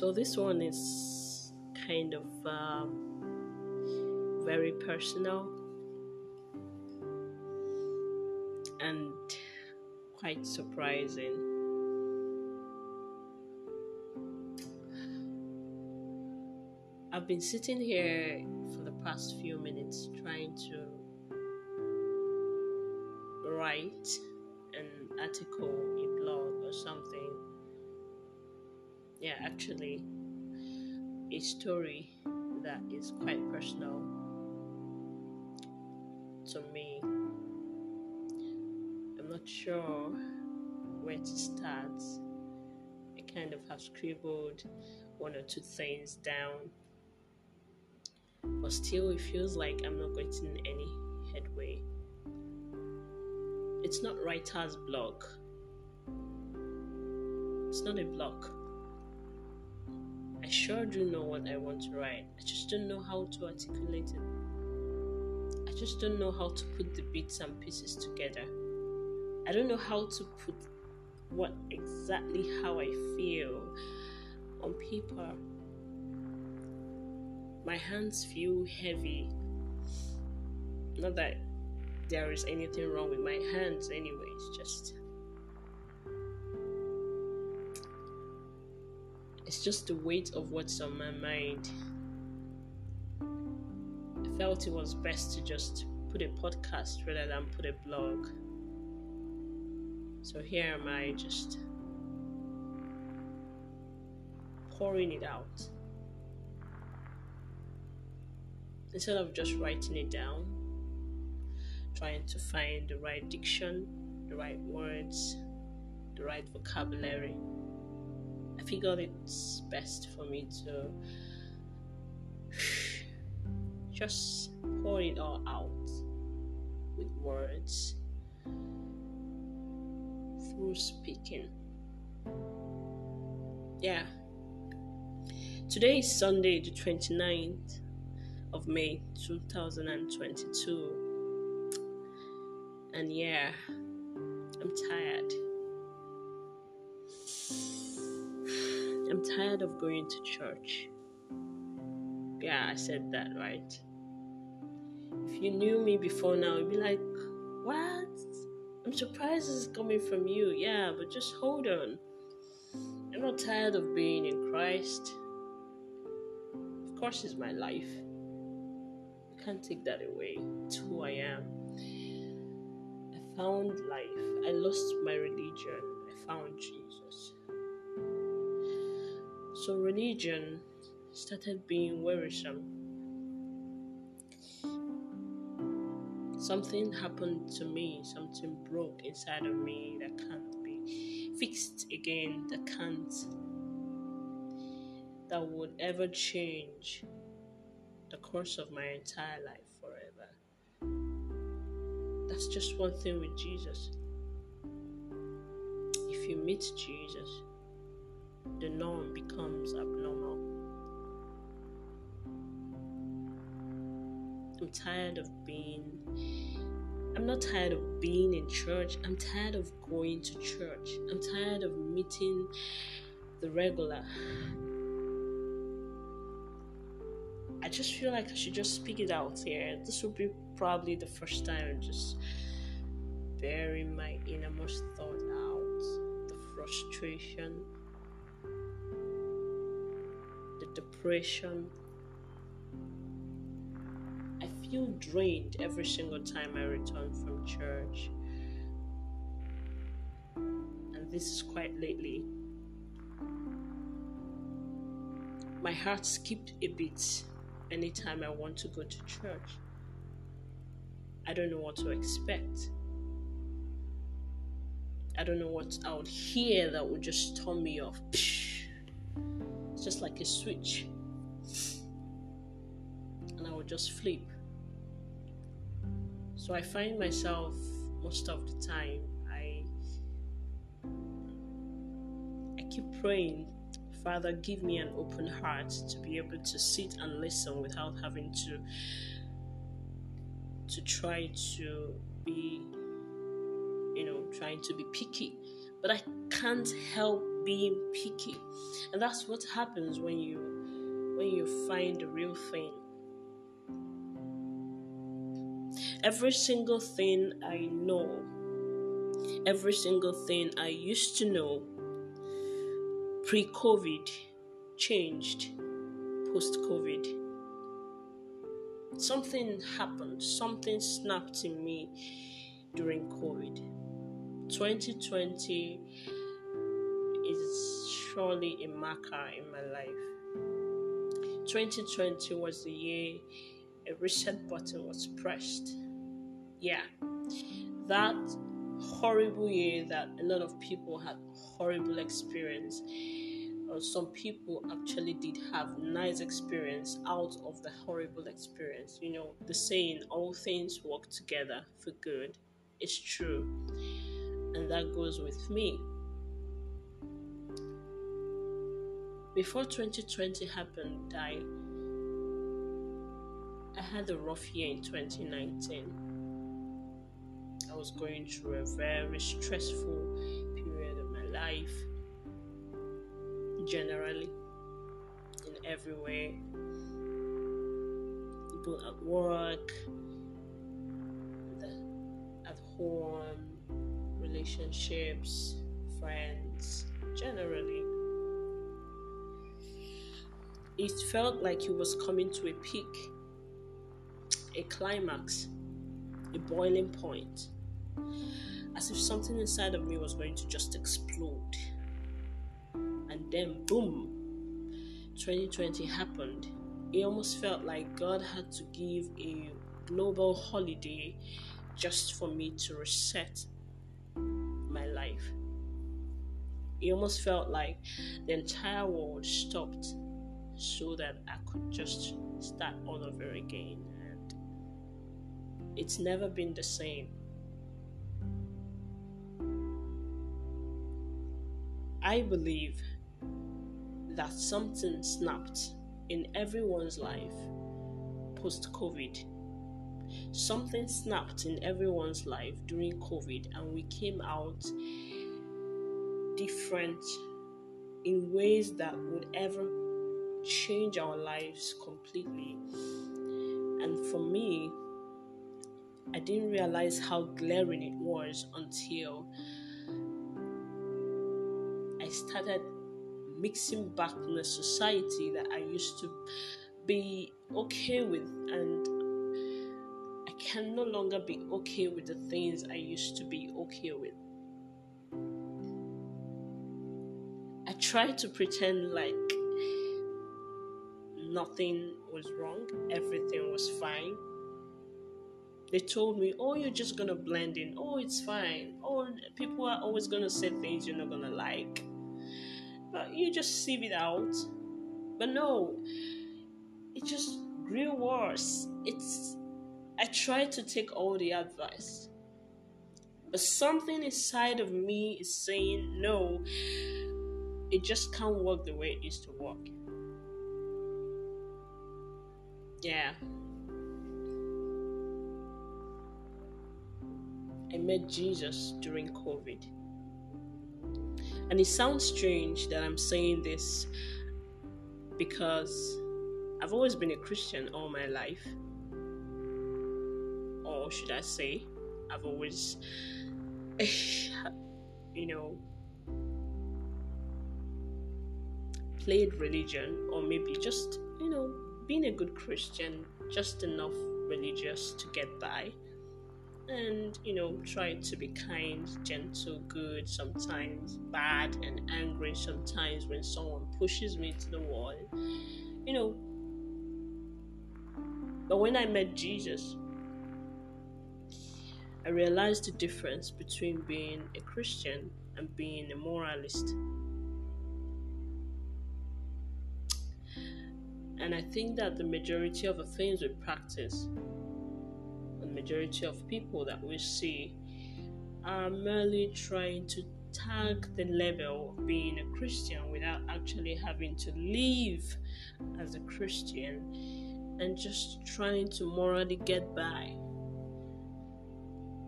So this one is kind of um, very personal and quite surprising. I've been sitting here for the past few minutes trying to write article, a blog, or something. Yeah, actually, a story that is quite personal to me. I'm not sure where to start. I kind of have scribbled one or two things down, but still, it feels like I'm not getting any. It's not writer's block. It's not a block. I sure do know what I want to write. I just don't know how to articulate it. I just don't know how to put the bits and pieces together. I don't know how to put what exactly how I feel on paper. My hands feel heavy. Not that there is anything wrong with my hands, anyways, just. It's just the weight of what's on my mind. I felt it was best to just put a podcast rather than put a blog. So here am I just pouring it out. Instead of just writing it down, trying to find the right diction, the right words, the right vocabulary. I figured it's best for me to just pour it all out with words through speaking. Yeah. Today is Sunday, the 29th of May 2022 and yeah, I'm tired. I'm tired of going to church. Yeah, I said that right. If you knew me before now, you'd be like, What? I'm surprised this is coming from you. Yeah, but just hold on. I'm not tired of being in Christ. Of course, it's my life. You can't take that away. It's who I am found life. I lost my religion. I found Jesus. So religion started being wearisome. Something happened to me, something broke inside of me that can't be fixed again, that can't, that would ever change the course of my entire life. That's just one thing with Jesus. If you meet Jesus, the norm becomes abnormal. I'm tired of being, I'm not tired of being in church. I'm tired of going to church. I'm tired of meeting the regular. Just feel like I should just speak it out here. This will be probably the first time I'm just baring my innermost thought out. The frustration, the depression. I feel drained every single time I return from church. And this is quite lately. My heart skipped a bit anytime I want to go to church. I don't know what to expect. I don't know what I would hear that would just turn me off. It's just like a switch. And I would just flip. So I find myself most of the time I I keep praying Father, give me an open heart to be able to sit and listen without having to to try to be you know, trying to be picky. But I can't help being picky. And that's what happens when you when you find the real thing. Every single thing I know, every single thing I used to know pre COVID changed post COVID. Something happened, something snapped in me during COVID. 2020 is surely a marker in my life. 2020 was the year a reset button was pressed. Yeah, that horrible year that a lot of people had horrible experience. Or some people actually did have nice experience out of the horrible experience. You know the saying all things work together for good. Is true. And that goes with me. Before 2020 happened i i had a rough year in 2019 i was going through a very stressful period of my life generally in every way. People at work at home relationships friends generally. It felt like it was coming to a peak a climax a boiling point as if something inside of me was going to just explode. And then boom 2020 happened. It almost felt like god had to give a global holiday just for me to reset my life. It almost felt like the entire world stopped so that i could just start all over again. And it's never been the same I believe that something snapped in everyone's life post COVID. Something snapped in everyone's life during COVID, and we came out different in ways that would ever change our lives completely. And for me, I didn't realize how glaring it was until started mixing back in a society that I used to be okay with, and I can no longer be okay with the things I used to be okay with. I tried to pretend like nothing was wrong, everything was fine. They told me, Oh, you're just gonna blend in. Oh, it's fine. Oh, people are always gonna say things you're not gonna like but you just sieve it out. But no, it just grew worse. It's I tried to take all the advice. But something inside of me is saying no, it just can't work the way it used to work. Yeah. I met Jesus during COVID. And it sounds strange that I'm saying this because I've always been a Christian all my life. Or should I say, I've always, you know, played religion or maybe just, you know, being a good Christian, just enough religious to get by and you know try to be kind gentle good sometimes bad and angry sometimes when someone pushes me to the wall you know. But when i met jesus i realized the difference between being a christian and being a moralist. And i think that the majority of the things we practice majority of people that we see are merely trying to tag the level of being a Christian without actually having to live as a Christian and just trying to morally get by.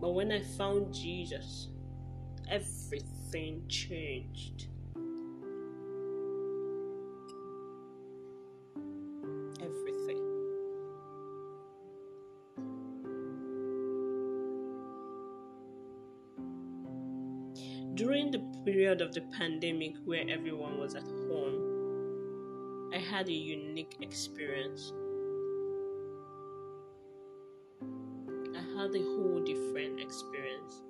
But when I found Jesus, everything changed. Period of the pandemic where everyone was at home, I had a unique experience. I had a whole different experience.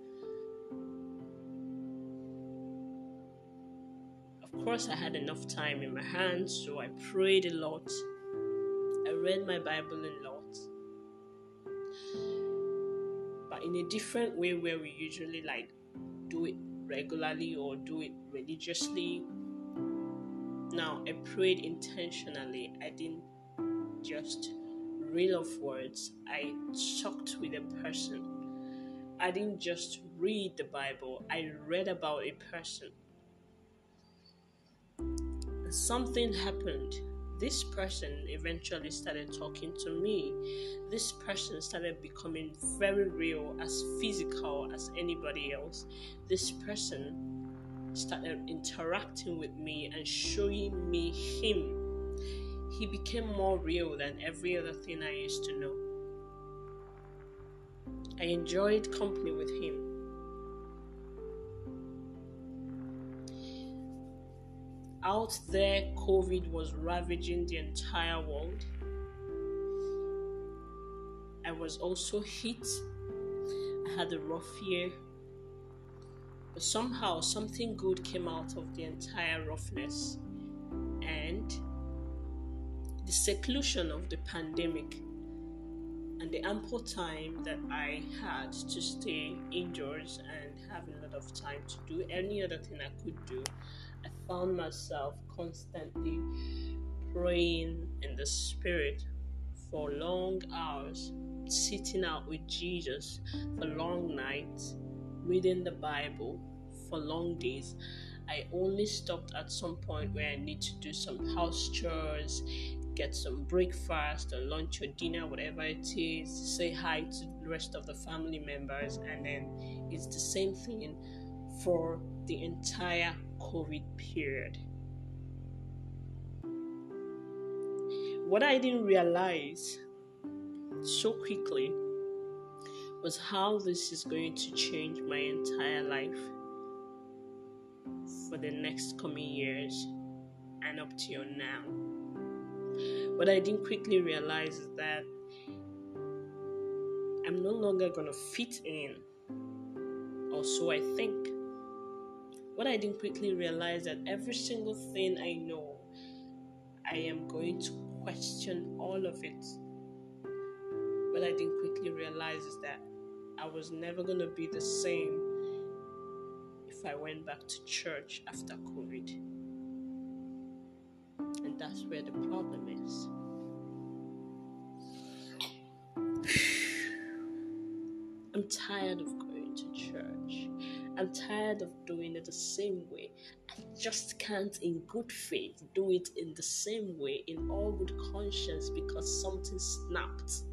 Of course, I had enough time in my hands, so I prayed a lot. I read my Bible a lot. But in a different way, where we usually like do it regularly or do it religiously. Now, I prayed intentionally. I didn't just read off words, I talked with a person. I didn't just read the Bible, I read about a person something happened. This person eventually started talking to me. This person started becoming very real, as physical as anybody else. This person started interacting with me and showing me him. He became more real than every other thing I used to know. I enjoyed company with him. Out there, COVID was ravaging the entire world. I was also hit. I had a rough year. But somehow, something good came out of the entire roughness. And the seclusion of the pandemic and the ample time that I had to stay indoors and have a lot of time to do any other thing I could do found myself constantly praying in the spirit for long hours, sitting out with Jesus for long nights, reading the Bible for long days. I only stopped at some point where I need to do some house chores, get some breakfast or lunch or dinner, whatever it is, say hi to the rest of the family members, and then it's the same thing for the entire COVID period. What I didn't realize so quickly was how this is going to change my entire life for the next coming years and up till now. What I didn't quickly realize is that I'm no longer going to fit in, or so I think. What I didn't quickly realize that every single thing I know, I am going to question all of it. What I didn't quickly realize is that I was never going to be the same if I went back to church after COVID. And that's where the problem is. I'm tired of going to church. I'm tired of doing it the same way. I just can't, in good faith, do it in the same way, in all good conscience, because something snapped.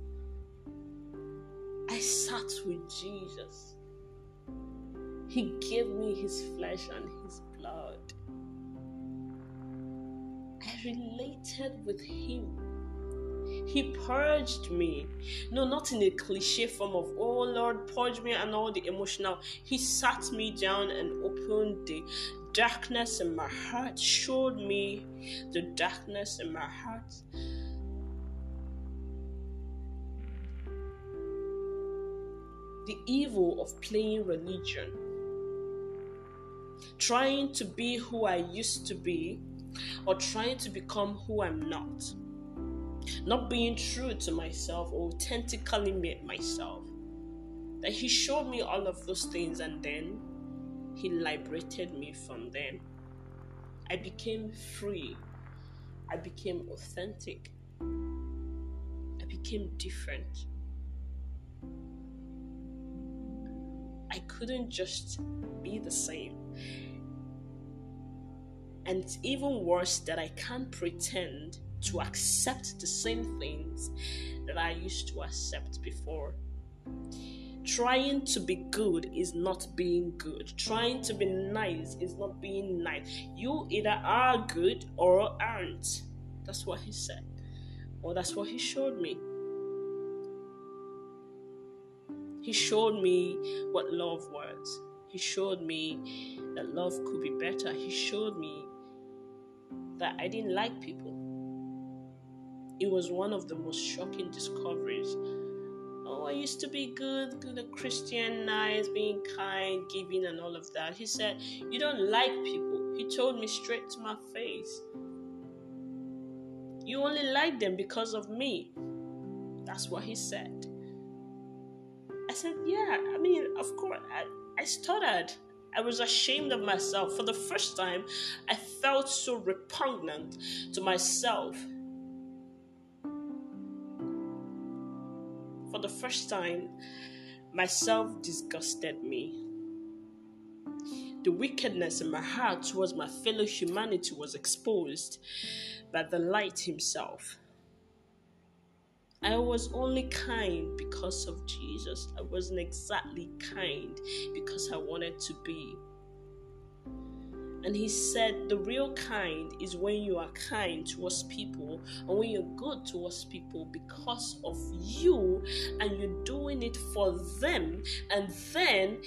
I sat with Jesus. He gave me his flesh and his blood. I related with him he purged me. No, not in a cliche form of, oh Lord, purge me and all the emotional. He sat me down and opened the darkness in my heart, showed me the darkness in my heart. The evil of playing religion, trying to be who I used to be, or trying to become who I'm not not being true to myself, or authentically me myself. That He showed me all of those things and then He liberated me from them. I became free. I became authentic. I became different. I couldn't just be the same. And it's even worse that I can't pretend to accept the same things that I used to accept before. Trying to be good is not being good. Trying to be nice is not being nice. You either are good or aren't. That's what he said. Or that's what he showed me. He showed me what love was. He showed me that love could be better. He showed me that I didn't like people. It was one of the most shocking discoveries. Oh, I used to be good, good Christian, nice, being kind, giving, and all of that. He said, You don't like people. He told me straight to my face. You only like them because of me. That's what he said. I said, Yeah, I mean, of course. I, I stuttered. I was ashamed of myself. For the first time, I felt so repugnant to myself. The first time, myself disgusted me. The wickedness in my heart towards my fellow humanity was exposed by the light himself. I was only kind because of Jesus. I wasn't exactly kind because I wanted to be. And he said, The real kind is when you are kind towards people and when you're good towards people because of you and you're doing it for them. And then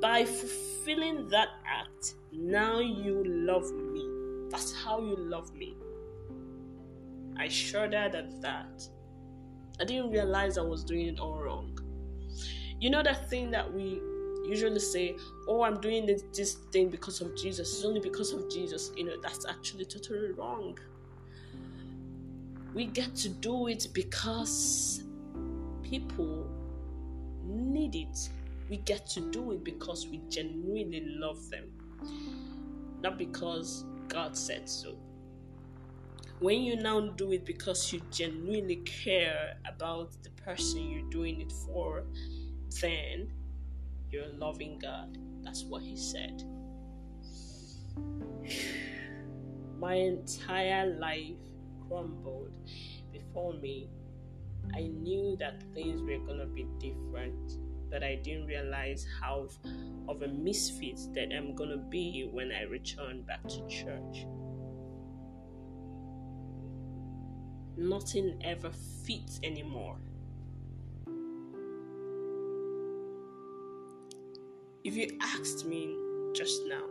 by fulfilling that act, now you love me. That's how you love me. I shuddered at that. I didn't realize I was doing it all wrong. You know that thing that we usually say, Oh, I'm doing this, thing because of Jesus. It's only because of Jesus. You know, that's actually totally wrong. We get to do it because people need it. We get to do it because we genuinely love them, not because God said so when you now do it because you genuinely care about the person you're doing it for, then you're a loving God. That's what he said. My entire life crumbled before me. I knew that things were gonna be different, but I didn't realize how of a misfit that I'm gonna be when I return back to church. nothing ever fits anymore. If you asked me just now,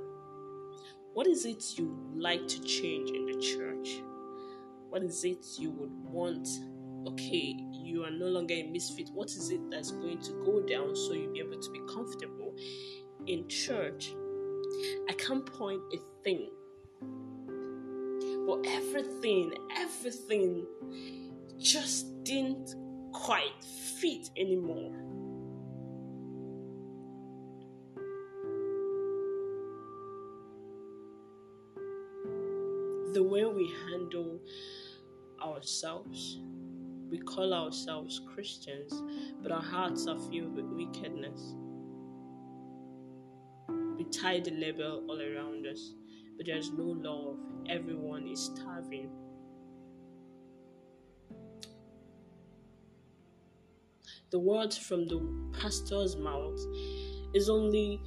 what is it you like to change in the church? What is it you would want? Okay, you are no longer a misfit. What is it that's going to go down so you'll be able to be comfortable in church? I can't point a thing but everything, everything just didn't quite fit anymore. The way we handle ourselves, we call ourselves Christians, but our hearts are filled with wickedness. We tie the label all around us but there's no love. Everyone is starving. The words from the pastor's mouth is only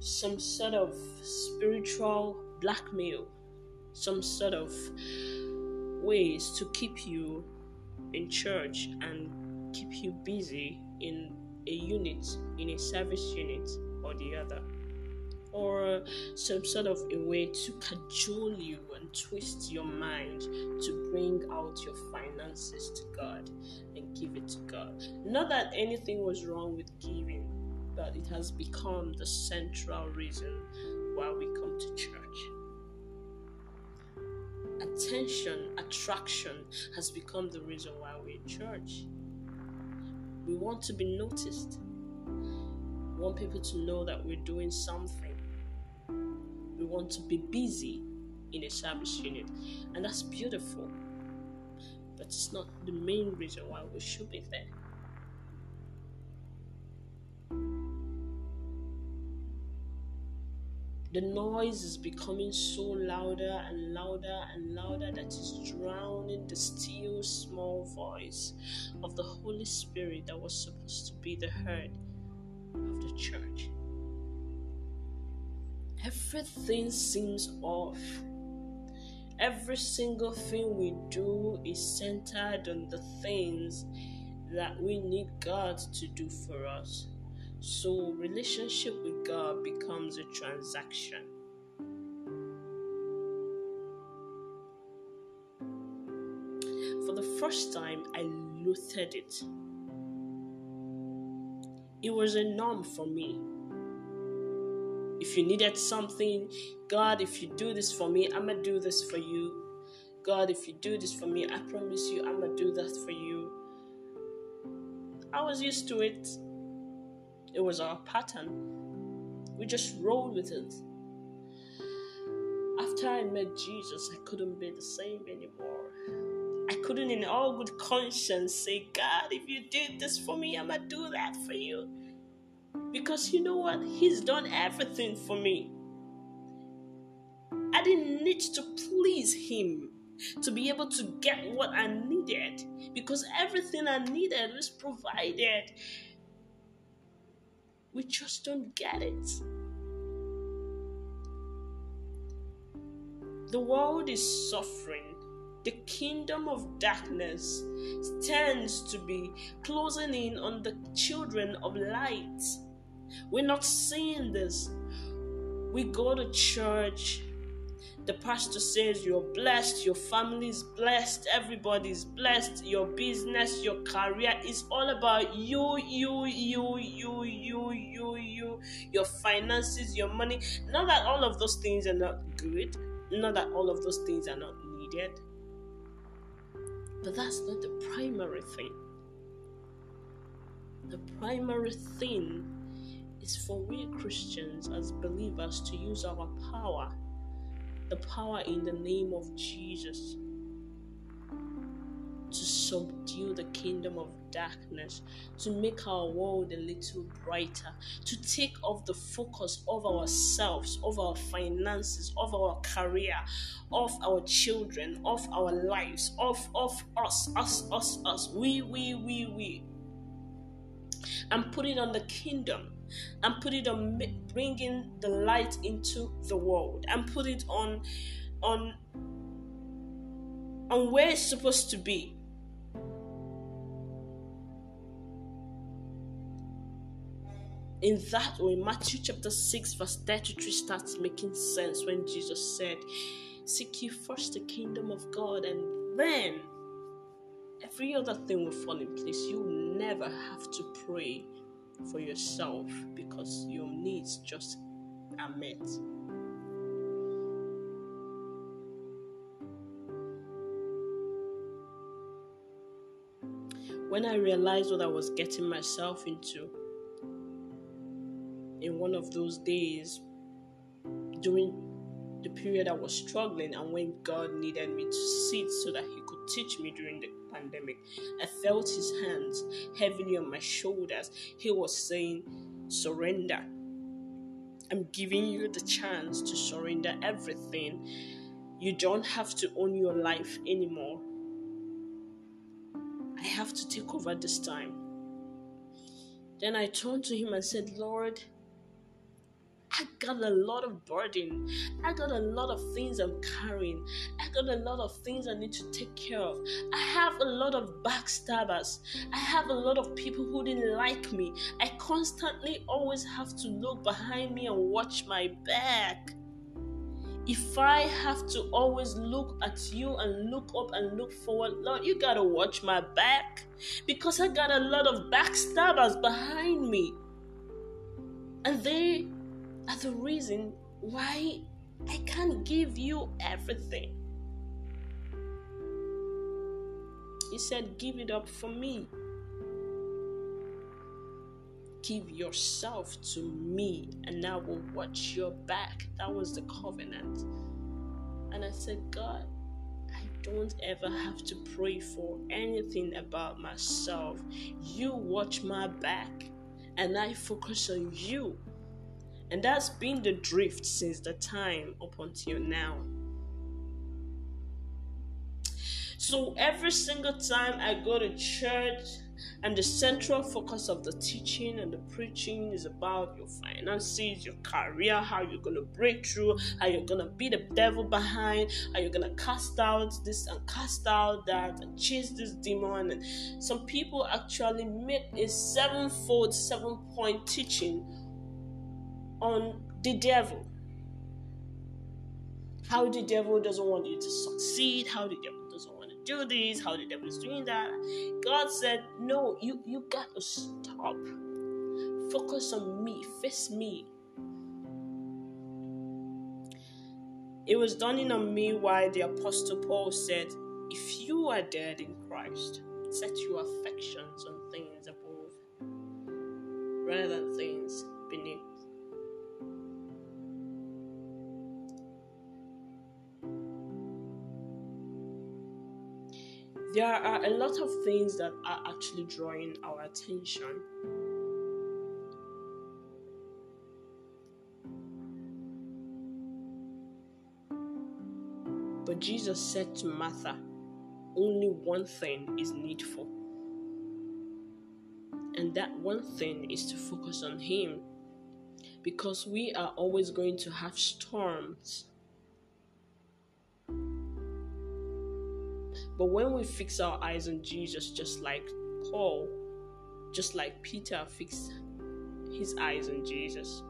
some sort of spiritual blackmail, some sort of ways to keep you in church and keep you busy in a unit, in a service unit or the other or some sort of a way to cajole you and twist your mind to bring out your finances to God and give it to God. Not that anything was wrong with giving, but it has become the central reason why we come to church. Attention, attraction has become the reason why we're in church. We want to be noticed. We want people to know that we're doing something we want to be busy in a service unit, and that's beautiful. But it's not the main reason why we should be there. The noise is becoming so louder and louder and louder that is drowning the still small voice of the Holy Spirit that was supposed to be the heard of the church. Everything seems off. Every single thing we do is centered on the things that we need God to do for us. So, relationship with God becomes a transaction. For the first time, I loathed it. It was a norm for me. If you needed something, God, if you do this for me, I'm gonna do this for you. God, if you do this for me, I promise you, I'm gonna do that for you. I was used to it. It was our pattern. We just rolled with it. After I met Jesus, I couldn't be the same anymore. I couldn't, in all good conscience, say, God, if you did this for me, I'm gonna do that for you. Because you know what? He's done everything for me. I didn't need to please Him to be able to get what I needed because everything I needed was provided. We just don't get it. The world is suffering. The kingdom of darkness tends to be closing in on the children of light. We're not seeing this. We go to church, the pastor says you're blessed, your family is blessed, everybody's blessed, your business, your career is all about you, you, you, you, you, you, you, your finances, your money. Not that all of those things are not good, not that all of those things are not needed, but that's not the primary thing. The primary thing is for we Christians as believers to use our power the power in the name of Jesus to subdue the kingdom of darkness, to make our world a little brighter, to take off the focus of ourselves, of our finances, of our career, of our children, of our lives, of, of us, us, us, us, we, we, we, we, and put it on the kingdom and put it on bringing the light into the world and put it on on on where it's supposed to be. In that way matthew chapter 6 verse 33 starts making sense when jesus said seek ye first the kingdom of god and then every other thing will fall in place. You will never have to pray for yourself because your needs just are met. When I realized what I was getting myself into in one of those days during the period I was struggling and when God needed me to sit so that He could teach me during the pandemic. I felt his hands heavily on my shoulders. He was saying, Surrender. I'm giving you the chance to surrender everything. You don't have to own your life anymore. I have to take over this time. Then I turned to him and said, Lord, I got a lot of burden. I got a lot of things I'm carrying. Got a lot of things I need to take care of. I have a lot of backstabbers. I have a lot of people who didn't like me. I constantly always have to look behind me and watch my back. If I have to always look at you and look up and look forward, Lord, you gotta watch my back because I got a lot of backstabbers behind me. And they are the reason why I can't give you everything. He said, Give it up for me. Give yourself to me, and I will watch your back. That was the covenant. And I said, God, I don't ever have to pray for anything about myself. You watch my back, and I focus on you. And that's been the drift since the time up until now. So every single time I go to church, and the central focus of the teaching and the preaching is about your finances, your career, how you're going to break through, how you're going to beat the devil behind, how you're going to cast out this and cast out that and chase this demon. And some people actually make a sevenfold, seven point teaching on the devil. How the devil doesn't want you to succeed, how the devil do this, how the devil is doing that. God said, No, you, you gotta stop. Focus on me, face me. It was dawning on me why the Apostle Paul said, If you are dead in Christ, set your affections on things above rather than things beneath. There are a lot of things that are actually drawing our attention. But Jesus said to Martha, only one thing is needful. And that one thing is to focus on Him. Because we are always going to have storms But when we fix our eyes on Jesus, just like Paul, just like Peter fixed his eyes on Jesus,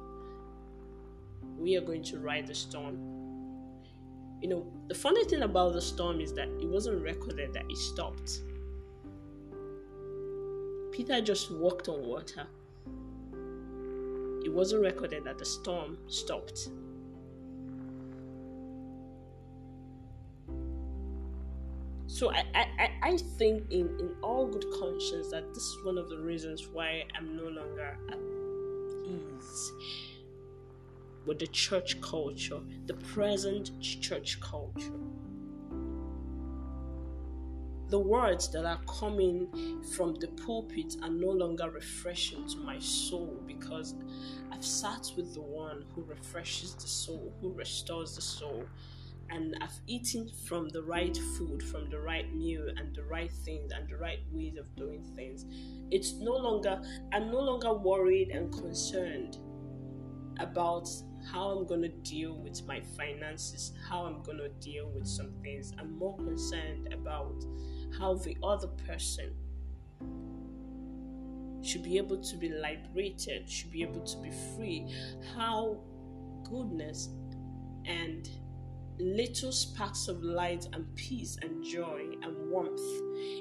we are going to ride the storm. You know, the funny thing about the storm is that it wasn't recorded that it stopped. Peter just walked on water. It wasn't recorded that the storm stopped. So I, I, I think in, in all good conscience that this is one of the reasons why I'm no longer at ease with the church culture, the present church culture. The words that are coming from the pulpit are no longer refreshing to my soul because I've sat with the one who refreshes the soul, who restores the soul, and I've eaten from the right food, from the right meal, and the right things, and the right ways of doing things. It's no longer, I'm no longer worried and concerned about how I'm going to deal with my finances, how I'm going to deal with some things. I'm more concerned about how the other person should be able to be liberated, should be able to be free, how goodness and little sparks of light and peace and joy and warmth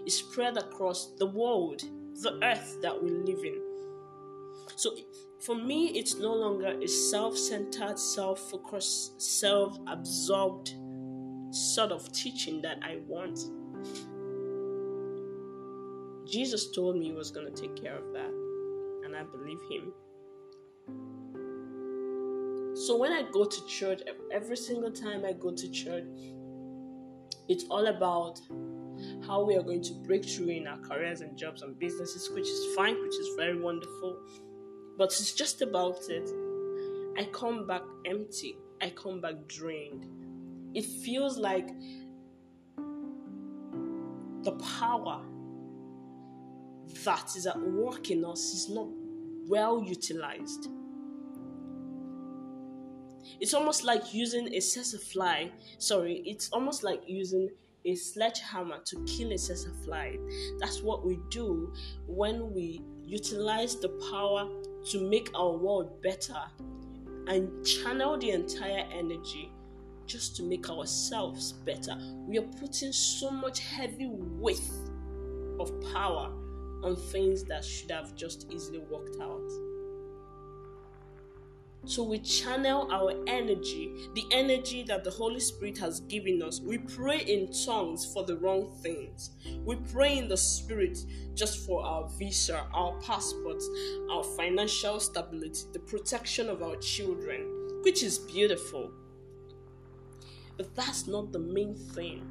is spread across the world, the earth that we live in. So for me, it's no longer a self centered, self focused, self absorbed sort of teaching that I want. Jesus told me he was going to take care of that, and I believe him. So when I go to church, every single time I go to church, it's all about how we are going to break through in our careers and jobs and businesses, which is fine, which is very wonderful. But it's just about it. I come back empty. I come back drained. It feels like the power that is at work in us is not well utilized. It's almost like using a fly. Sorry, it's almost like using a sledgehammer to kill a fly. That's what we do when we utilize the power to make our world better and channel the entire energy just to make ourselves better. We are putting so much heavy weight of power on things that should have just easily worked out. So we channel our energy, the energy that the Holy Spirit has given us. We pray in tongues for the wrong things. We pray in the Spirit just for our visa, our passports, our financial stability, the protection of our children, which is beautiful. But that's not the main thing.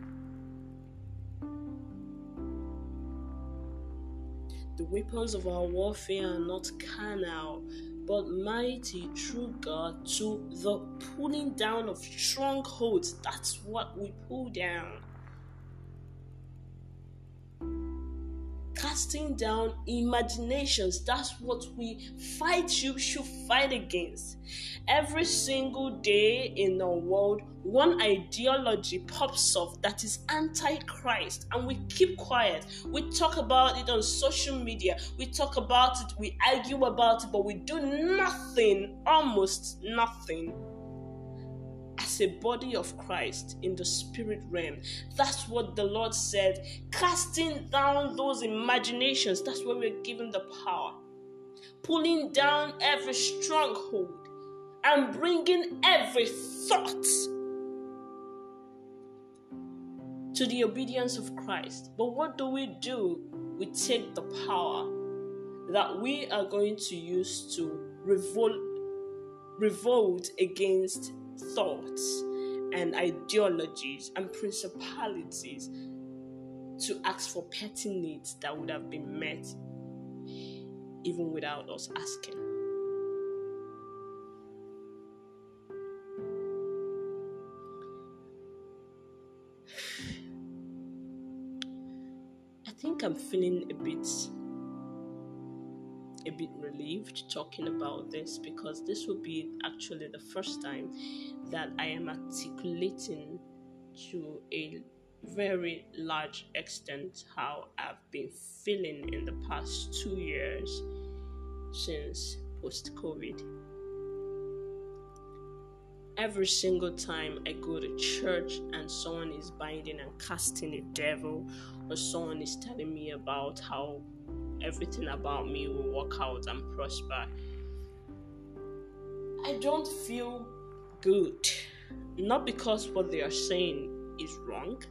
The weapons of our warfare are not carnal but mighty true God to the pulling down of strongholds. That's what we pull down. Casting down imaginations. That's what we fight, you should fight against. Every single day in the world, one ideology pops up that is anti Christ, and we keep quiet. We talk about it on social media, we talk about it, we argue about it, but we do nothing, almost nothing as a body of Christ in the spirit realm. That's what the Lord said. Casting down those imaginations, that's where we're given the power. Pulling down every stronghold and bringing every thought to the obedience of Christ. But what do we do? We take the power that we are going to use to revolt revolt against thoughts and ideologies and principalities to ask for petty needs that would have been met even without us asking. I think I'm feeling a bit a bit relieved talking about this because this will be actually the first time that I am articulating to a very large extent how I've been feeling in the past two years since post COVID. Every single time I go to church and someone is binding and casting a devil, or someone is telling me about how everything about me will work out and prosper. I don't feel good. Not because what they are saying is wrong,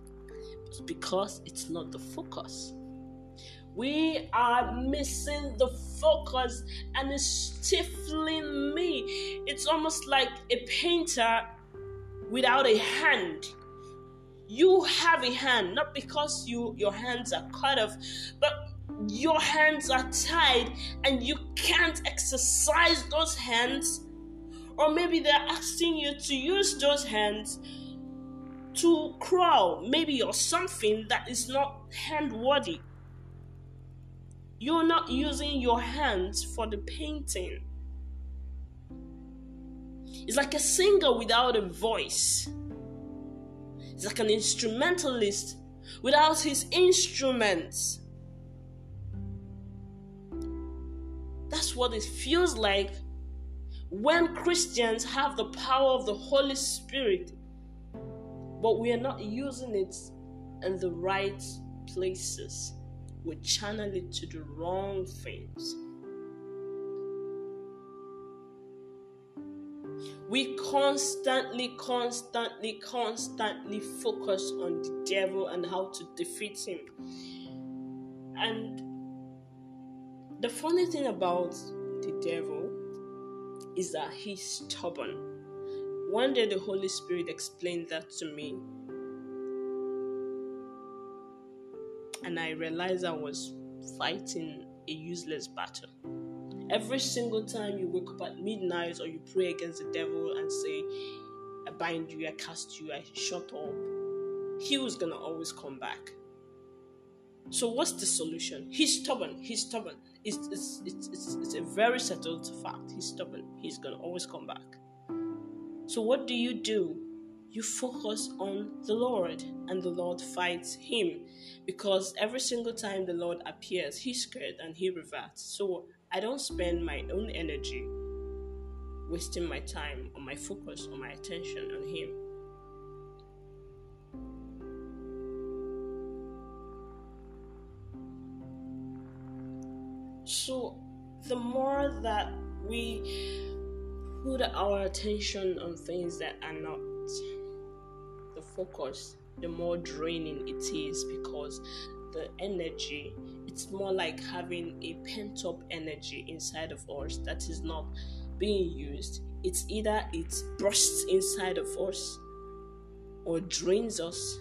but because it's not the focus. We are missing the focus and it's stifling me. It's almost like a painter without a hand. You have a hand, not because you your hands are cut off, but your hands are tied and you can't exercise those hands, or maybe they're asking you to use those hands to crawl, maybe or something that is not hand worthy. You're not using your hands for the painting. It's like a singer without a voice. It's like an instrumentalist without his instruments. That's what it feels like when Christians have the power of the Holy Spirit, but we are not using it in the right places. We channel it to the wrong things. We constantly, constantly, constantly focus on the devil and how to defeat him. And the funny thing about the devil is that he's stubborn. One day the Holy Spirit explained that to me. And I realized I was fighting a useless battle. Every single time you wake up at midnight or you pray against the devil and say, I bind you, I cast you, I shut up, he was gonna always come back. So, what's the solution? He's stubborn, he's stubborn. It's, it's, it's, it's, it's a very settled fact. He's stubborn. He's going to always come back. So, what do you do? You focus on the Lord, and the Lord fights him because every single time the Lord appears, he's scared and he reverts. So, I don't spend my own energy wasting my time or my focus or my attention on him. So, the more that we put our attention on things that are not the focus, the more draining it is because the energy it's more like having a pent up energy inside of us that is not being used. It's either it bursts inside of us or drains us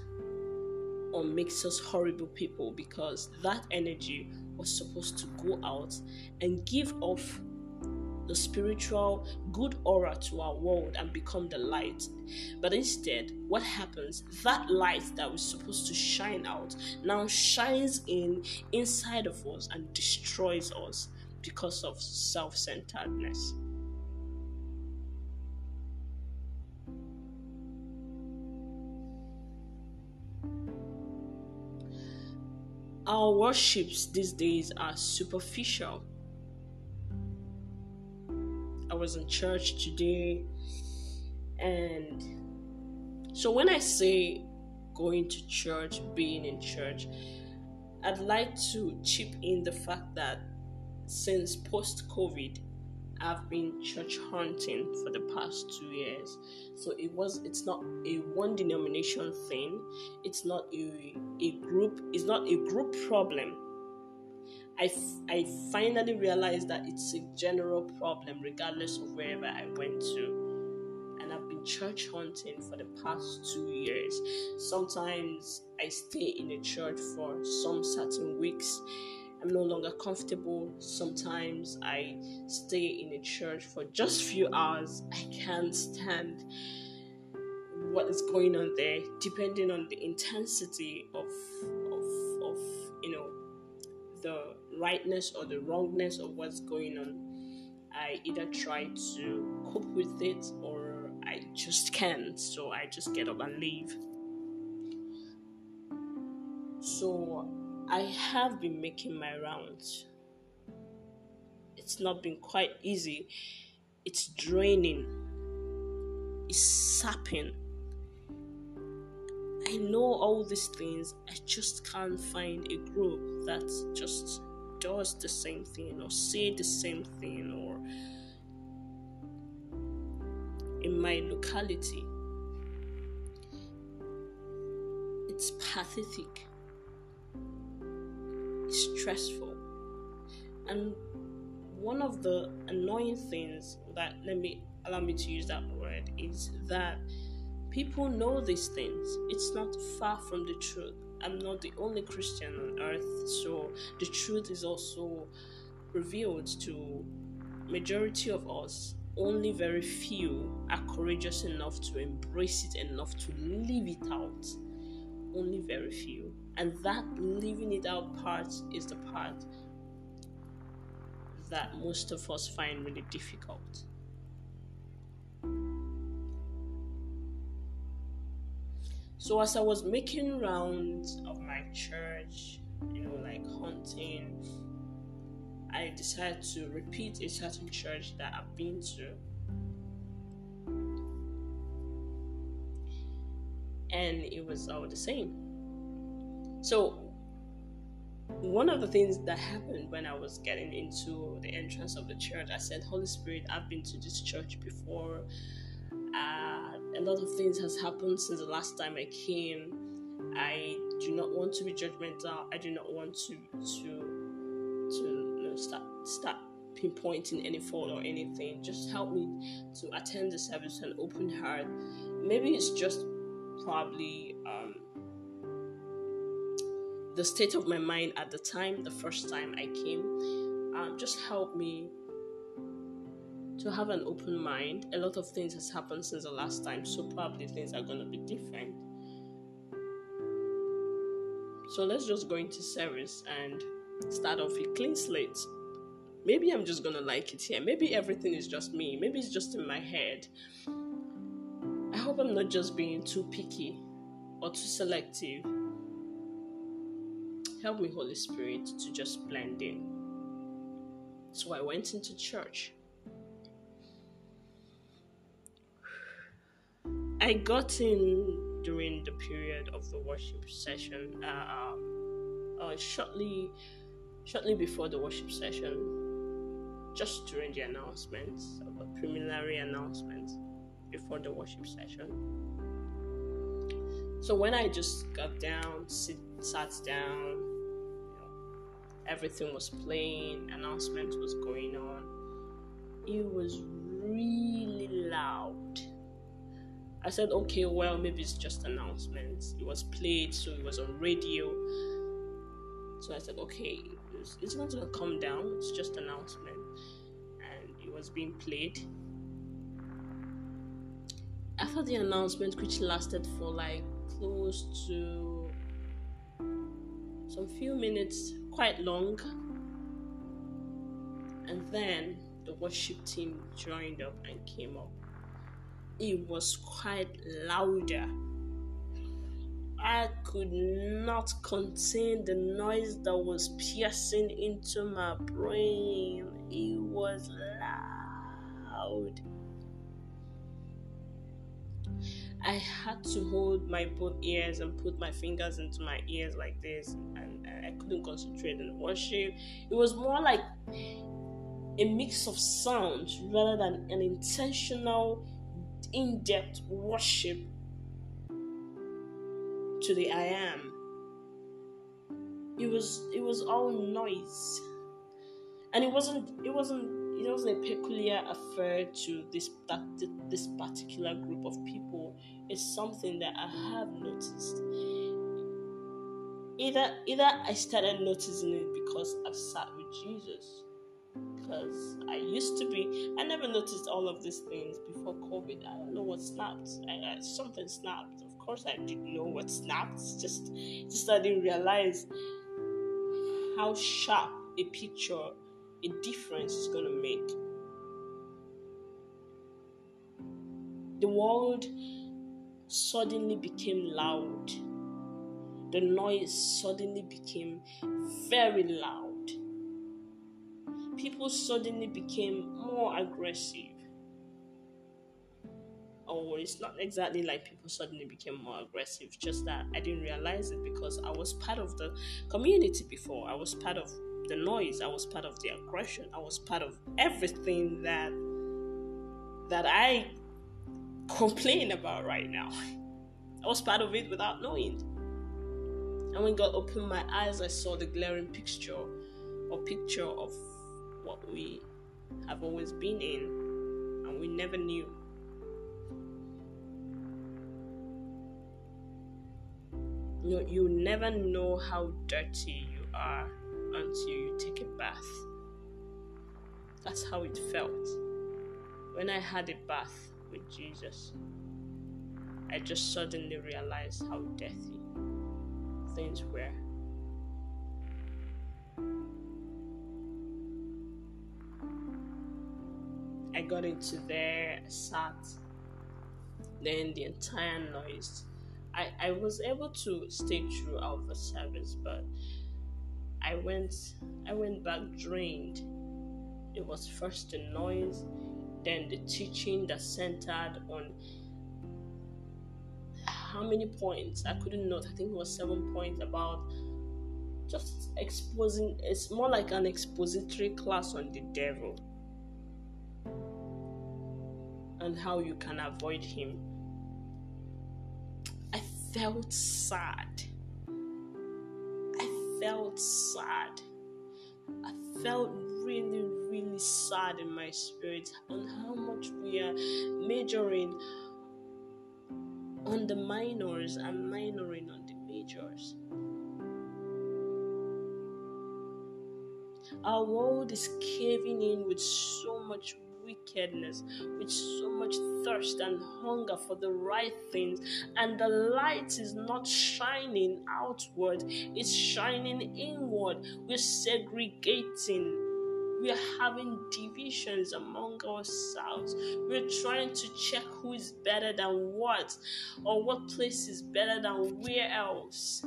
or makes us horrible people because that energy was supposed to go out and give off the spiritual good aura to our world and become the light. But instead, what happens? That light that was supposed to shine out now shines in inside of us and destroys us because of self centeredness. Our worships these days are superficial. I was in church today, and so when I say going to church, being in church, I'd like to chip in the fact that since post COVID, I've been church hunting for the past two years. So it was it's not a one denomination thing. It's not a, a group, it's not a group problem. I, f- I finally realized that it's a general problem regardless of wherever I went to. And I've been church hunting for the past two years. Sometimes I stay in a church for some certain weeks I'm no longer comfortable. Sometimes I stay in a church for just few hours. I can't stand what is going on there, depending on the intensity of of of you know the rightness or the wrongness of what's going on. I either try to cope with it or I just can't, so I just get up and leave. So I have been making my rounds. It's not been quite easy. It's draining. It's sapping. I know all these things. I just can't find a group that just does the same thing or say the same thing or in my locality. It's pathetic stressful. And one of the annoying things that let me allow me to use that word is that people know these things. It's not far from the truth. I'm not the only Christian on earth, so the truth is also revealed to majority of us. Only very few are courageous enough to embrace it enough to live it out. Only very few. And that living it out part is the part that most of us find really difficult. So as I was making rounds of my church, you know, like hunting, I decided to repeat a certain church that I've been to. And it was all the same. So, one of the things that happened when I was getting into the entrance of the church, I said, Holy Spirit, I've been to this church before. Uh, a lot of things has happened since the last time I came. I do not want to be judgmental. I do not want to to to you know, start start pinpointing any fault or anything. Just help me to attend the service with an open heart. Maybe it's just probably um, the state of my mind at the time, the first time I came, um, just helped me to have an open mind. A lot of things has happened since the last time, so probably things are gonna be different. So let's just go into service and start off a clean slate. Maybe I'm just gonna like it here. Maybe everything is just me. Maybe it's just in my head. I hope I'm not just being too picky or too selective Help me, Holy Spirit, to just blend in. So I went into church. I got in during the period of the worship session, uh, uh, shortly, shortly before the worship session, just during the announcements, the preliminary announcements before the worship session. So when I just got down, sit, sat down, everything was playing, announcement was going on. It was really loud. I said, okay, well, maybe it's just announcements. It was played, so it was on radio. So I said, okay, it's, it's not gonna come down. It's just announcement, and it was being played. After the announcement, which lasted for like close to some few minutes, quite long, and then the worship team joined up and came up. It was quite louder I could not contain the noise that was piercing into my brain. It was loud. I had to hold my both ears and put my fingers into my ears like this, and I couldn't concentrate on worship. It was more like a mix of sounds rather than an intentional, in depth worship to the I am. It was it was all noise. And it wasn't it wasn't it wasn't a peculiar affair to this that this particular group of people. It's something that I have noticed. Either either I started noticing it because I've sat with Jesus. Because I used to be, I never noticed all of these things before COVID. I don't know what snapped. I, I, something snapped Of course I didn't know what snapped. Just just I didn't realize how sharp a picture, a difference is gonna make. The world suddenly became loud. The noise suddenly became very loud. People suddenly became more aggressive Oh, it's not exactly like people suddenly became more aggressive just that i didn't realize it because i was part of the community before i was part of the noise. I was part of the aggression. I was part of everything that that i complain about right now. I was part of it without knowing. And when god opened my eyes i saw the glaring picture or picture of what we have always been in and we never knew. You, you never know how dirty you are until you take a bath. That's how it felt. When I had a bath with Jesus, I just suddenly realized how dirty things were. I got into there, sat, then the entire noise I, I was able to stay through throughout the service, but I went I went back drained. It was first the noise, then the teaching that centered on how many points I couldn't note. I think it was seven points about just exposing. It's more like an expository class on the devil and how you can avoid him I felt sad. Felt sad. I felt really, really sad in my spirit on how much we are majoring on the minors and minoring on the majors. Our world is caving in with so much wickedness, with so much thirst and hunger for the right things, and the light is not shining outward, it's shining inward. We're segregating. We are having divisions among ourselves. We're trying to check who is better than what, or what place is better than where else.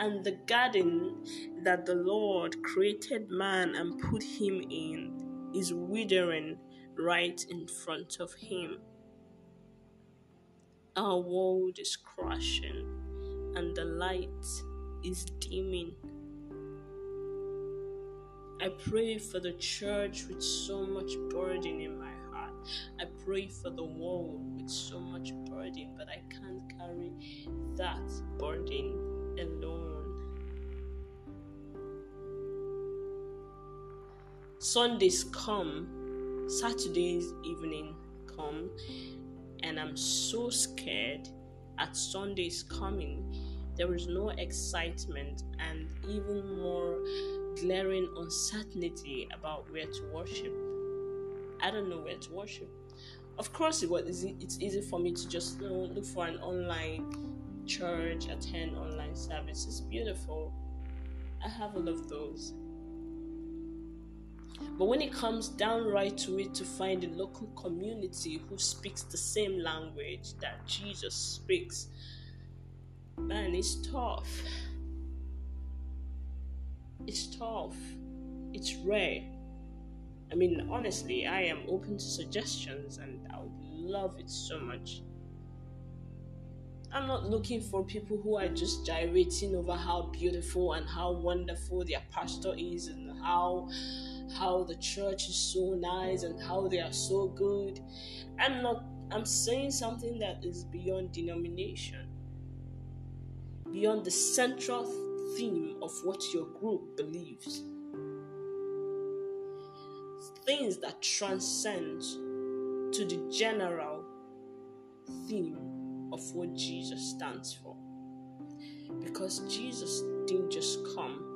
And the garden that the Lord created man and put him in is withering right in front of him. Our world is crashing and the light is dimming. I pray for the church with so much burden in my heart. I pray for the world with so much burden, but I can't carry that burden alone. Sundays come, Saturday's evening come, and I'm so scared at Sunday's coming there is no excitement and even more glaring uncertainty about where to worship. I don't know where to worship. Of course, it was it's easy for me to just you know, look for an online church, attend online services. Beautiful. I have all of those. But when it comes down right to it, to find a local community who speaks the same language that Jesus speaks, man, it's tough. It's tough. It's rare. I mean, honestly, I am open to suggestions and I would love it so much. I'm not looking for people who are just gyrating over how beautiful and how wonderful their pastor is and how how the church is so nice and how they are so good. I'm not I'm saying something that is beyond denomination. Beyond the central theme of what your group believes. Things that transcend to the general theme of what Jesus stands for. Because Jesus didn't just come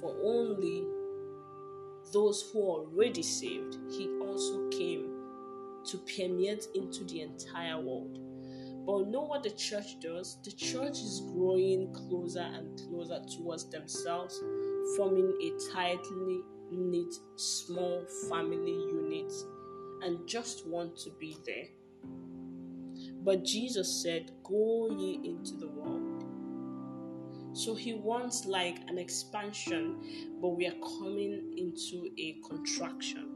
for only those who are already saved, He also came to permeate into the entire world. But know what the church does? The church is growing closer and closer towards themselves, forming a tightly knit small family unit, and just want to be there. But Jesus said, Go ye into the world. So he wants like an expansion, but we are coming into a contraction.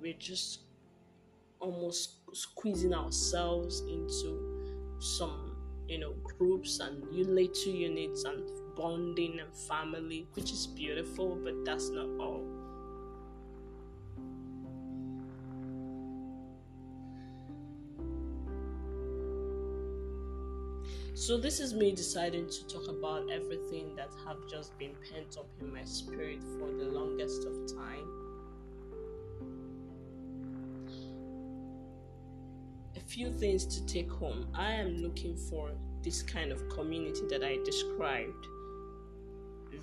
We're just almost squeezing ourselves into some, you know, groups and little units and bonding and family, which is beautiful, but that's not all. So this is me deciding to talk about everything that have just been pent up in my spirit for the longest of time. A few things to take home. I am looking for this kind of community that I described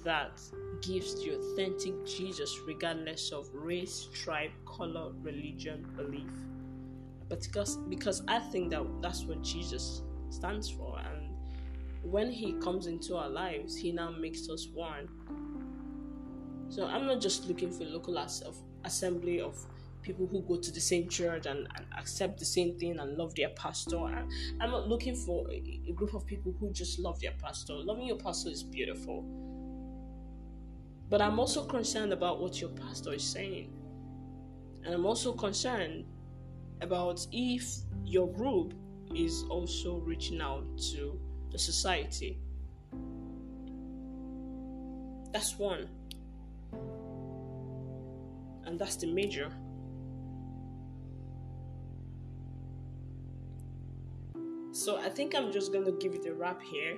that gives the authentic Jesus regardless of race, tribe, color, religion, belief. But because because I think that that's what Jesus stands for and when he comes into our lives, he now makes us one. So I'm not just looking for local assembly of people who go to the same church and, and, accept the same thing and love their pastor. I, I'm not looking for a, a group of people who just love their pastor. Loving your pastor is beautiful. But I'm also concerned about what your pastor is saying. And I'm also concerned about if your group is also reaching out to the society. That's one. And that's the major. So I think I'm just gonna give it a wrap here.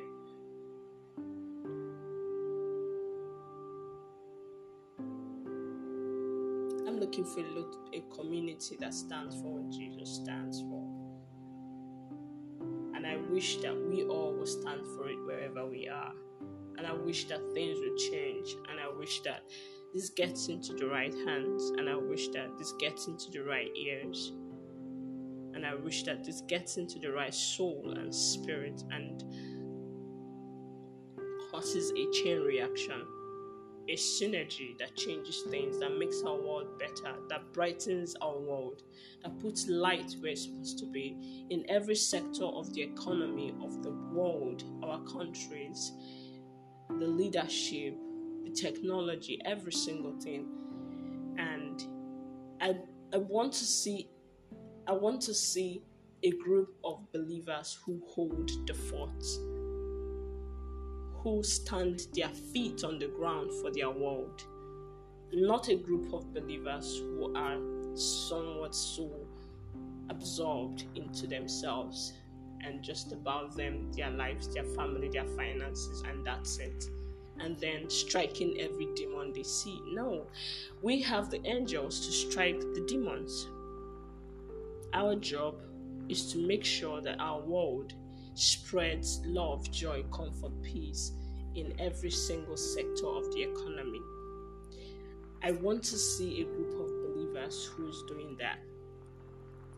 I'm looking for a, a community that stands for what Jesus stands for wish that we all will stand for it wherever we are. And I wish that things will change. And I wish that this gets into the right hands. And I wish that this gets into the right ears. And I wish that this gets into the right soul and spirit and causes a chain reaction a synergy that changes things, that makes our world better, that brightens our world, that puts light where it's supposed to be in every sector of the economy of the world, our countries, the leadership, the technology, every single thing. And I I want to see I want to see a group of believers who hold the fort who stand their feet on the ground for their world, not a group of believers who are somewhat so absorbed into themselves and just about them, their lives, their family, their finances, and that's it. And then striking every demon they see. No, we have the angels to strike the demons. Our job is to make sure that our world spreads love, joy, comfort, peace in every single sector of the economy. I want to see a group of believers who's doing that.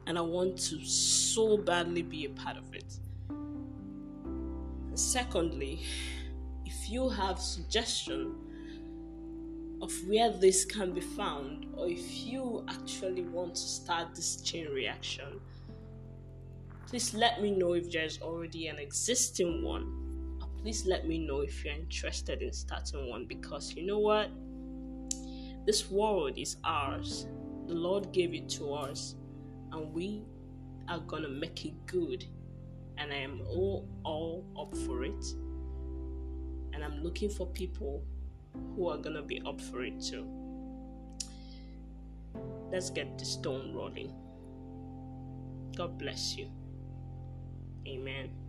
And I want to so badly be a part of it. Secondly, if you have suggestion of where this can be found or if you actually want to start this chain reaction, please let me know if there's already an existing one. Or please let me know if you're interested in starting one because you know what? This world is ours. The Lord gave it to us, and we are gonna make it good. And I am all all up for it. And I'm looking for people who are gonna be up for it too. Let's get the stone rolling. God bless you. Amen.